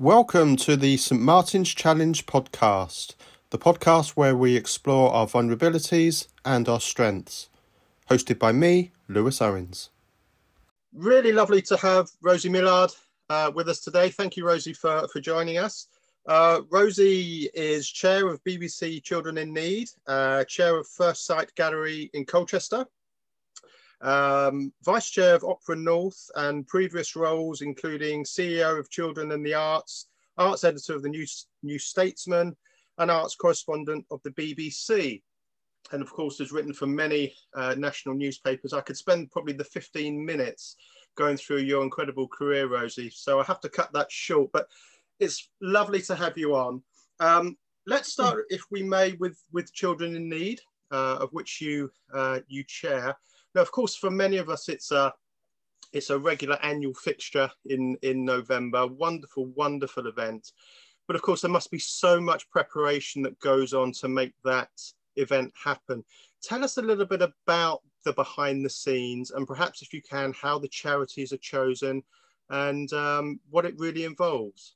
Welcome to the St. Martin's Challenge podcast, the podcast where we explore our vulnerabilities and our strengths. Hosted by me, Lewis Owens. Really lovely to have Rosie Millard uh, with us today. Thank you, Rosie, for, for joining us. Uh, Rosie is chair of BBC Children in Need, uh, chair of Firstsite Gallery in Colchester, um, Vice Chair of Opera North and previous roles including CEO of Children and the Arts, Arts Editor of the New, New Statesman and Arts Correspondent of the BBC. And of course has written for many uh, national newspapers. I could spend probably the 15 minutes going through your incredible career, Rosie. So I have to cut that short, but it's lovely to have you on. Um, let's start, if we may, with, with Children in Need, uh, of which you, uh, you chair. Now, of course, for many of us, it's a it's a regular annual fixture in in November. Wonderful, wonderful event. But of course, there must be so much preparation that goes on to make that event happen. Tell us a little bit about the behind the scenes, and perhaps, if you can, how the charities are chosen and um, what it really involves.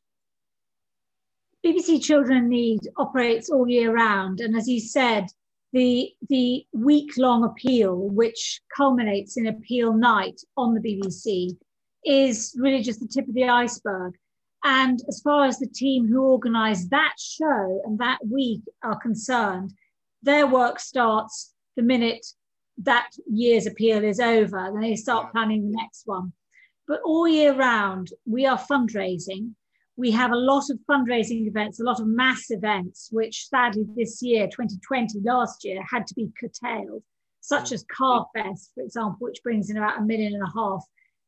BBC Children Need operates all year round, and as you said, the, the week long appeal, which culminates in appeal night on the BBC, is really just the tip of the iceberg. And as far as the team who organised that show and that week are concerned, their work starts the minute that year's appeal is over. Then they start planning the next one. But all year round, we are fundraising we have a lot of fundraising events, a lot of mass events, which sadly this year, 2020, last year, had to be curtailed, such as Carfest, for example, which brings in about a million and a half.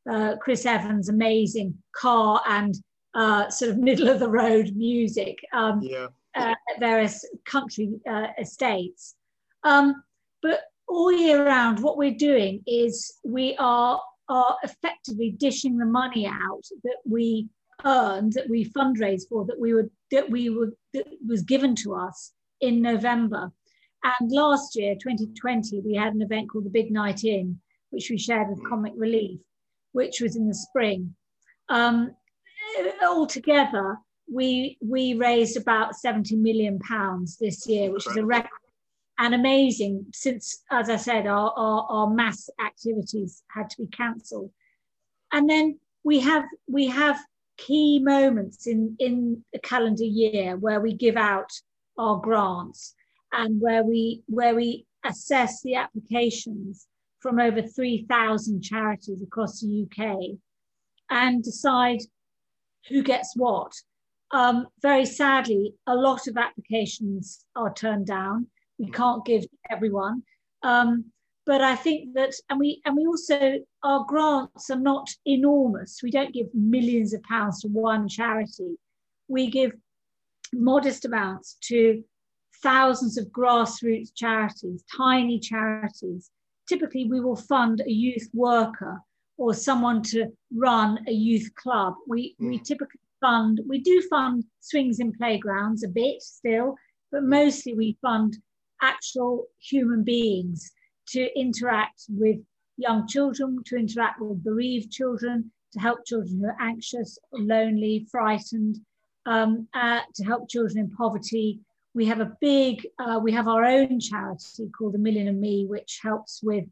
Uh, Chris Evans' amazing car and uh, sort of middle of the road music um, yeah. uh, at various country uh, estates. Um, but all year round, what we're doing is we are, are effectively dishing the money out that we earned that we fundraised for that we were that we were that was given to us in November. And last year, 2020, we had an event called the Big Night In, which we shared with Comic Relief, which was in the spring. Um, altogether, we we raised about 70 million pounds this year, which is a record and amazing since, as I said, our, our, our mass activities had to be cancelled. And then we have we have key moments in, in a calendar year where we give out our grants and where we, where we assess the applications from over 3,000 charities across the UK and decide who gets what. Um, very sadly, a lot of applications are turned down. We can't give everyone. Um, but I think that, and we and we also our grants are not enormous. We don't give millions of pounds to one charity. We give modest amounts to thousands of grassroots charities, tiny charities. Typically, we will fund a youth worker or someone to run a youth club. We, mm. we typically fund, we do fund swings in playgrounds a bit still, but mostly we fund actual human beings to interact with young children, to interact with bereaved children, to help children who are anxious, lonely, frightened, um, uh, to help children in poverty. We have a big, uh, we have our own charity called A Million and Me, which helps with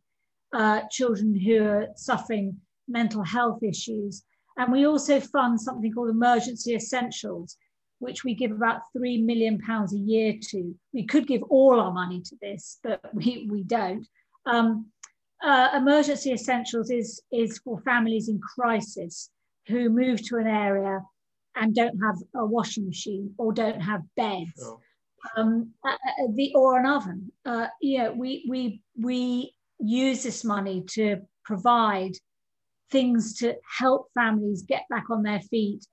uh, children who are suffering mental health issues. And we also fund something called Emergency Essentials, which we give about three million pounds a year to. We could give all our money to this, but we, we don't. Um, uh, emergency essentials is, is for families in crisis who move to an area and don't have a washing machine or don't have beds. Sure. Um, uh, uh the or an oven. Uh, yeah, we we we use this money to provide things to help families get back on their feet,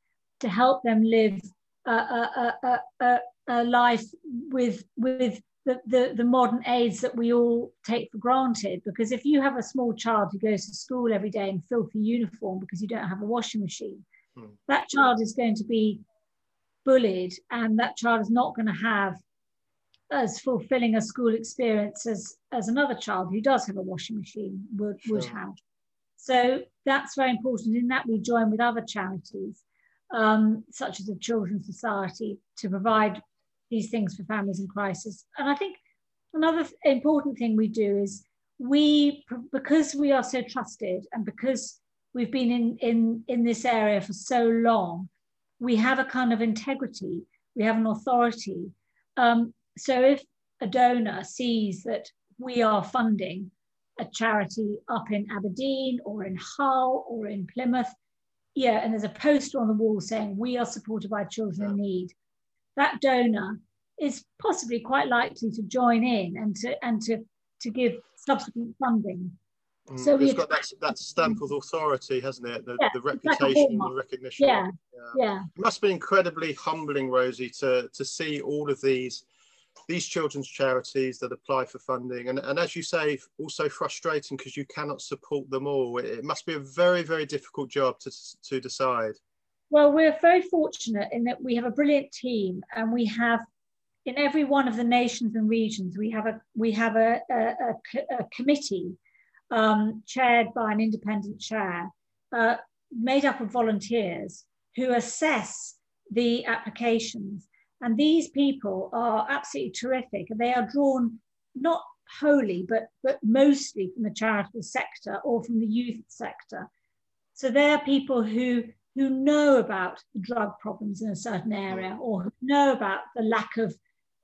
to help them live a, a, a, a, a life with with the, the, the modern aids that we all take for granted. Because if you have a small child who goes to school every day in filthy uniform because you don't have a washing machine, hmm. that child is going to be bullied and that child is not going to have as fulfilling a school experience as, as another child who does have a washing machine would, sure. would have. So that's very important. In that, we join with other charities. um, such as the Children's Society, to provide these things for families in crisis. And I think another important thing we do is we, because we are so trusted and because we've been in, in, in this area for so long, we have a kind of integrity, we have an authority. Um, so if a donor sees that we are funding a charity up in Aberdeen or in Hull or in Plymouth, yeah, and there's a poster on the wall saying we are supported by children in need, that donor is possibly quite likely to join in and to and to to give subsequent funding. Mm, so it's got that, that stamp of authority, hasn't it? The, yeah, the reputation like and the recognition. Yeah, yeah, yeah. It must be incredibly humbling, Rosie, to to see all of these these children's charities that apply for funding and, and as you say also frustrating because you cannot support them all it, it, must be a very very difficult job to, to decide well we're very fortunate in that we have a brilliant team and we have in every one of the nations and regions we have a we have a, a, a, a committee um, chaired by an independent chair uh, made up of volunteers who assess the applications and these people are absolutely terrific. And they are drawn not wholly, but, but mostly from the charitable sector or from the youth sector. So they're people who, who know about drug problems in a certain area or who know about the lack of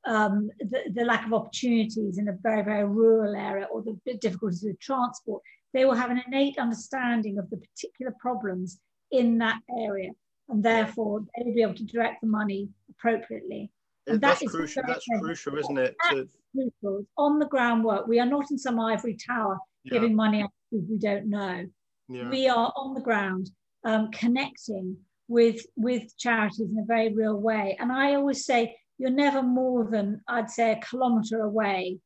um, the, the, lack of opportunities in a very, very rural area or the difficulties with transport, they will have an innate understanding of the particular problems in that area and therefore they will be able to direct the money appropriately. And that's that crucial. That's crucial, isn't it? To... Crucial. On the groundwork, we are not in some ivory tower yeah. giving money out to we don't know. Yeah. We are on the ground, um, connecting with with charities in a very real way. And I always say you're never more than I'd say a kilometre away,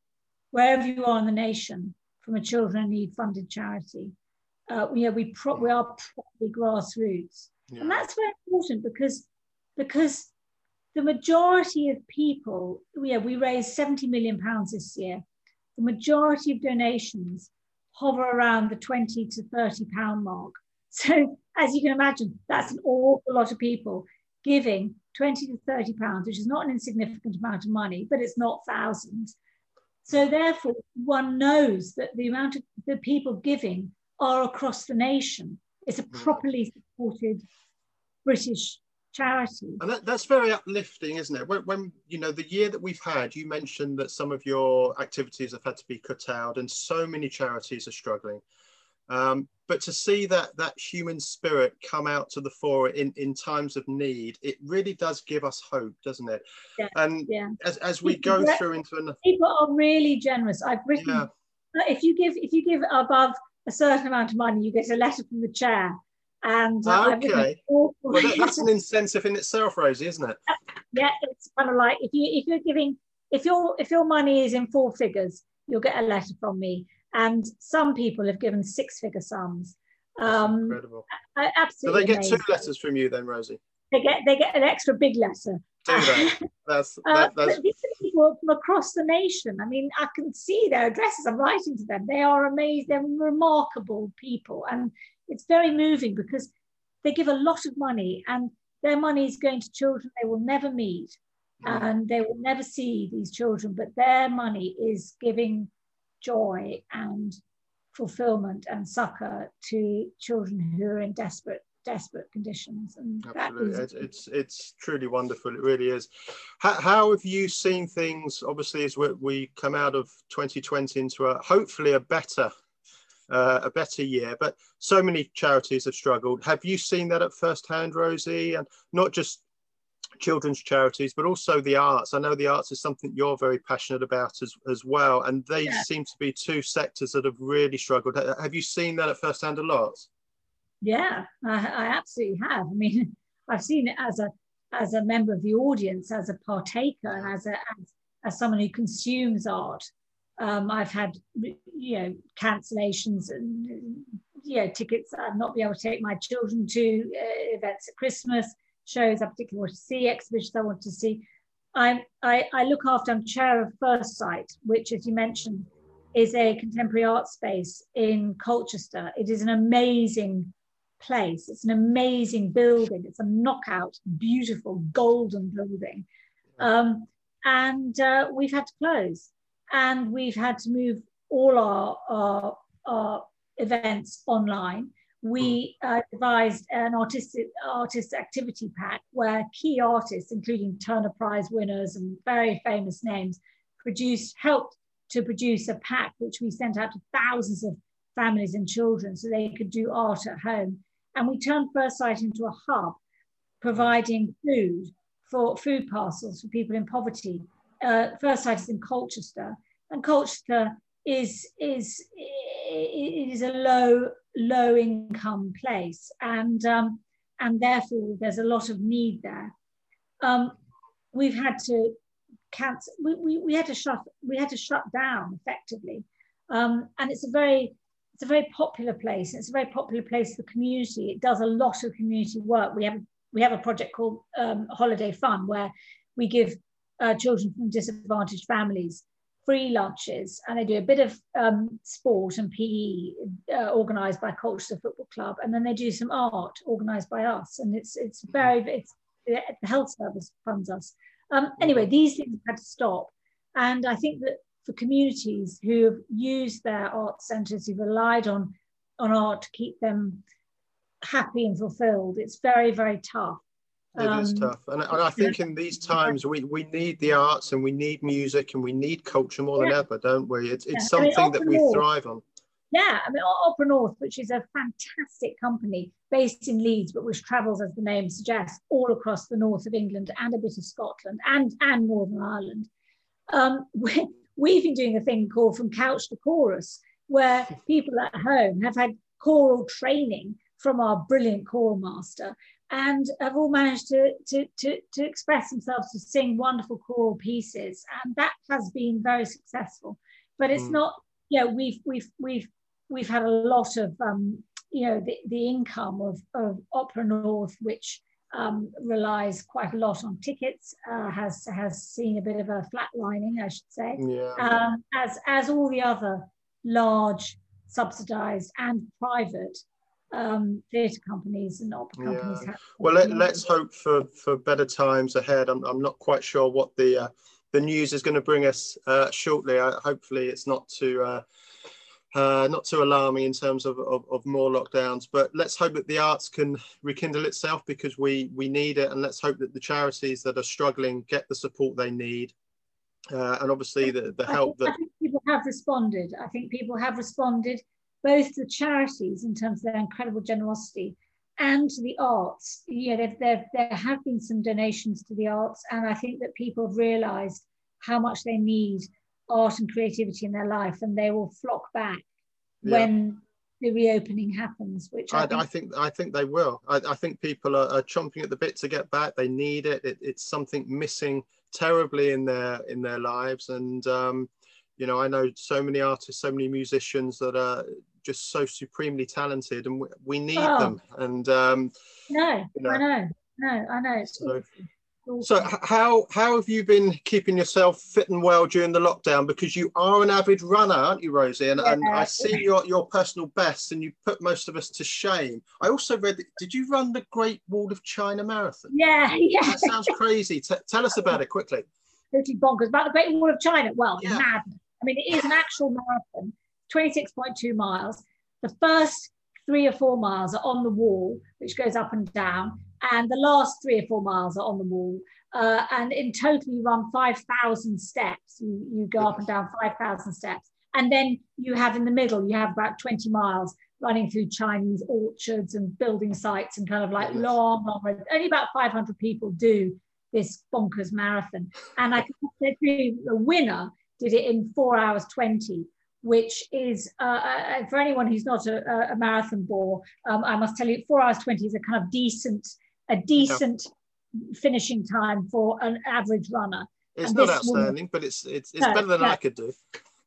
wherever you are in the nation, from a children in need funded charity. Uh, you know, we pro- we are probably grassroots. Yeah. And that's very important because, because the majority of people, yeah, we raised 70 million pounds this year. The majority of donations hover around the 20 to 30 pound mark. So as you can imagine, that's an awful lot of people giving 20 to 30 pounds, which is not an insignificant amount of money, but it's not thousands. So therefore, one knows that the amount of the people giving are across the nation. It's a mm. properly supported British charity. And that, that's very uplifting, isn't it? When, when, you know the year that we've had, you mentioned that some of your activities have had to be cut out, and so many charities are struggling. Um, but to see that that human spirit come out to the fore in, in times of need, it really does give us hope, doesn't it? Yeah, and yeah. as, as we go through into another, people are really generous. I've written yeah. if you give if you give above a certain amount of money, you get a letter from the chair and uh, okay, well, that, that's an incentive in itself, Rosie, isn't it? Yeah, it's kind of like if you if you're giving if your if your money is in four figures, you'll get a letter from me. And some people have given six figure sums. Um, incredible. Absolutely. So they get amazing. two letters from you then, Rosie. They get they get an extra big letter. Do they? That's, uh, that, that's... these are people from across the nation. I mean, I can see their addresses. I'm writing to them. They are amazing. They're remarkable people, and it's very moving because they give a lot of money and their money is going to children they will never meet mm. and they will never see these children, but their money is giving joy and fulfillment and succor to children who are in desperate desperate conditions and Absolutely. Is... it's it's truly wonderful it really is how, how have you seen things obviously as we, we come out of 2020 into a hopefully a better uh, a better year. But so many charities have struggled. Have you seen that at first hand, Rosie? And not just children's charities, but also the arts. I know the arts is something you're very passionate about as, as well. And they yeah. seem to be two sectors that have really struggled. Have you seen that at first hand a lot? Yeah, I, I absolutely have. I mean, I've seen it as a as a member of the audience, as a partaker, and as a as, as someone who consumes art. Um, I've had, you know, cancellations and, you know, tickets I've not been able to take my children to uh, events at Christmas, shows I particularly want to see, exhibitions I want to see. I, I, I look after, I'm chair of Firstsite, which, as you mentioned, is a contemporary art space in Colchester. It is an amazing place. It's an amazing building. It's a knockout, beautiful, golden building. Um, and uh, we've had to close. And we've had to move all our, our, our events online. We hmm. uh, devised an artistic artist activity pack where key artists, including Turner Prize winners and very famous names, produced helped to produce a pack which we sent out to thousands of families and children so they could do art at home. And we turned Firstsite into a hub, providing food for food parcels for people in poverty. Uh, Firstsite is in Colchester, and Colchester is is it is a low low income place, and um, and therefore there's a lot of need there. Um, we've had to cancel. We, we, we had to shut we had to shut down effectively, um, and it's a very it's a very popular place. It's a very popular place for community. It does a lot of community work. We have we have a project called um, Holiday Fun where we give uh, children from disadvantaged families free lunches and they do a bit of um, sport and PE uh, organised by Colchester Football Club and then they do some art organised by us and it's it's very it's the health service funds us. Um, anyway, these things had to stop and I think that for communities who have used their art centres, who relied on on art to keep them happy and fulfilled, it's very very tough. It um, is tough, and, and, I think in these times we, we need the arts and we need music and we need culture more than ever, don't we? It's, it's yeah. something I mean, that we North, thrive on. Yeah, I mean Opera North, which is a fantastic company based in Leeds, but which travels, as the name suggests, all across the north of England and a bit of Scotland and and Northern Ireland. Um, we, we've been doing a thing called From Couch to Chorus, where people at home have had choral training from our brilliant choral master and have all managed to, to, to, to express themselves to sing wonderful choral pieces. And that has been very successful. But it's mm. not, you know, we've, we've, we've, we've had a lot of, um, you know, the, the income of, of Opera North, which um, relies quite a lot on tickets, uh, has has seen a bit of a flatlining, I should say, yeah. um, as as all the other large subsidised and private um, theatre companies and opera companies yeah. have. Well, let, us hope for for better times ahead. I'm, I'm not quite sure what the uh, the news is going to bring us uh, shortly. I, hopefully, it's not too. Uh, uh, not too alarming in terms of, of, of, more lockdowns, but let's hope that the arts can rekindle itself because we we need it, and let's hope that the charities that are struggling get the support they need, uh, and obviously the, the help think, that I think people have responded. I think people have responded both the charities in terms of their incredible generosity and to the arts. You know, there, there have been some donations to the arts, and I think that people have realised how much they need art and creativity in their life, and they will flock back yeah. when the reopening happens. Which I, I, think, I think, I think they will. I, I think people are, are, chomping at the bit to get back. They need it. it. It's something missing terribly in their in their lives, and um, you know, I know so many artists, so many musicians that are just so supremely talented, and we, we need oh. them. And um, no, you know, I know, no, I know. It's so, so how how have you been keeping yourself fit and well during the lockdown? Because you are an avid runner, aren't you, Rosie? And, yeah. and I see your your personal best, and you put most of us to shame. I also read. That, did you run the Great Wall of China Marathon? Yeah, yeah. That sounds crazy. T- tell us about it quickly. Totally bonkers about the Great Wall of China. Well, yeah. mad. I mean, it is an actual marathon. 26.2 miles. The first three or four miles are on the wall, which goes up and down, and the last three or four miles are on the wall. Uh, and in total, you run 5,000 steps. You, you go up and down 5,000 steps. And then you have in the middle, you have about 20 miles running through Chinese orchards and building sites and kind of like long, long roads. Only about 500 people do this bonkers marathon. And I can say the winner did it in four hours 20 which is uh, uh, for anyone who's not a, a marathon bore, um, I must tell you, four hours twenty is a kind of decent, a decent yeah. finishing time for an average runner. It's and not outstanding, woman, but it's it's, it's no, better than I could do.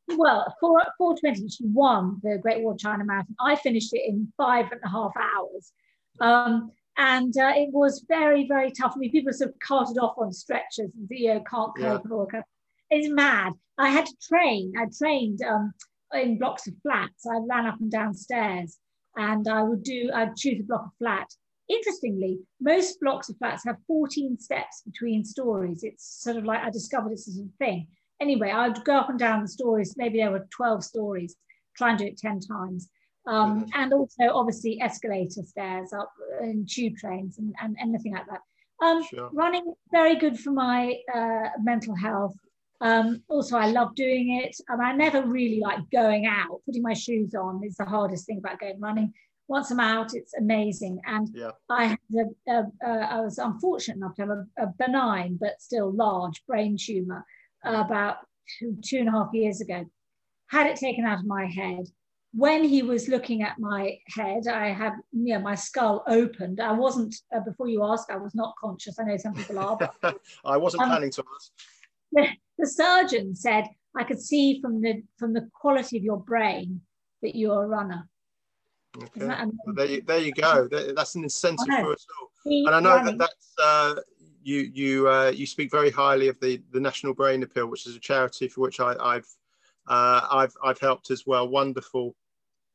Well, four four twenty, she won the Great Wall China Marathon. I finished it in five and a half hours. Um, and uh, it was very, very tough. I mean, people sort of carted off on stretchers and you know, can't cope yeah. and all that. It's mad. I had to train. I trained um, in blocks of flats. I ran up and down stairs. and I would do, I'd choose a block of flat. Interestingly, most blocks of flats have 14 steps between stories. It's sort of like I discovered as a thing. Anyway, I'd go up and down the stories. Maybe there were 12 stories. Try and do it 10 times. Um, and also, obviously, escalator stairs up and tube trains and, and anything like that. Um, sure. Running very good for my uh, mental health. Um, also, I love doing it. Um, I never really like going out. Putting my shoes on is the hardest thing about going running. Once I'm out, it's amazing. And yeah. I had a, a, a, I was unfortunate enough to have a, a benign but still large brain tumor uh, about two, two and a half years ago. Had it taken out of my head. When he was looking at my head, I had you know, my skull opened. I wasn't, uh, before you ask, I was not conscious. I know some people are. But, I wasn't um, planning to ask the, the surgeon said, I could see from the from the quality of your brain that you're a runner. Okay. Well, there, you, there you go. That's an incentive for us all. and I know running. that that's uh, you you uh, you speak very highly of the the National Brain Appeal, which is a charity for which I, have uh, I've I've helped as well. Wonderful,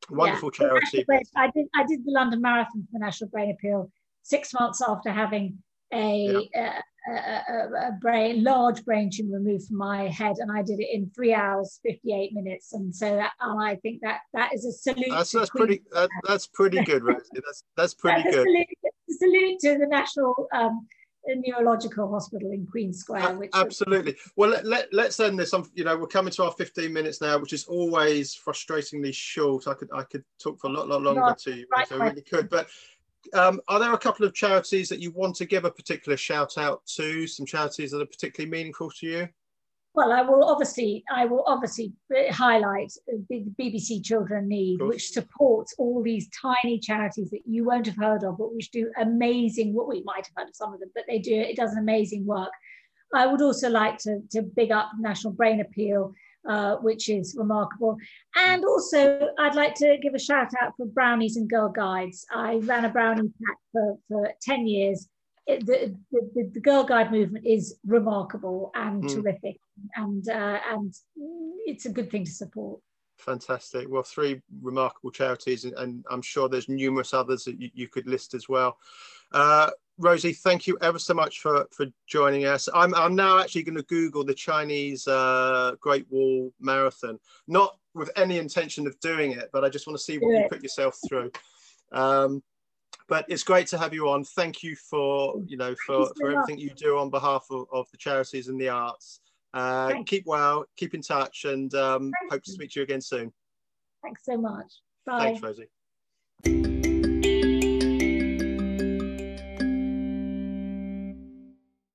wonderful yeah. charity. I did I did the London Marathon for the National Brain Appeal six months after having a, yeah. A, a, a, brain, large brain tumor removed from my head, and I did it in three hours, fifty-eight minutes. And so, that, and I think that that is a salute. That's, that's pretty. That, that's pretty good, Rosie. That's that's pretty that's good. Salute, salute, to the National um, Neurological Hospital in Queen Square. Which Absolutely. Was, well, let, let, us end this. On, you know, we're coming to our 15 minutes now, which is always frustratingly short. I could I could talk for a lot, lot longer to you. Right, I really could. But um, are there a couple of charities that you want to give a particular shout out to? Some charities that are particularly meaningful to you? Well, I will obviously, I will obviously highlight the BBC Children Need, which supports all these tiny charities that you won't have heard of, but which do amazing. What well, we might have heard of some of them, but they do. It does an amazing work. I would also like to, to big up National Brain Appeal, uh, which is remarkable. And also, I'd like to give a shout out for Brownies and Girl Guides. I ran a Brownie pack for, for 10 years. It, the, the, the, Girl Guide movement is remarkable and mm. terrific, and, uh, and it's a good thing to support. Fantastic. Well, three remarkable charities, and, and I'm sure there's numerous others that you, you could list as well. Uh, Rosie, thank you ever so much for, for joining us. I'm, I'm now actually going to Google the Chinese uh, Great Wall Marathon, not with any intention of doing it, but I just want to see what you put yourself through. Um, but it's great to have you on. Thank you for you know for, so for everything you do on behalf of, of the charities and the arts. Uh, keep well, keep in touch, and um, hope to speak to you again soon. Thanks so much. Bye. Thanks, Rosie.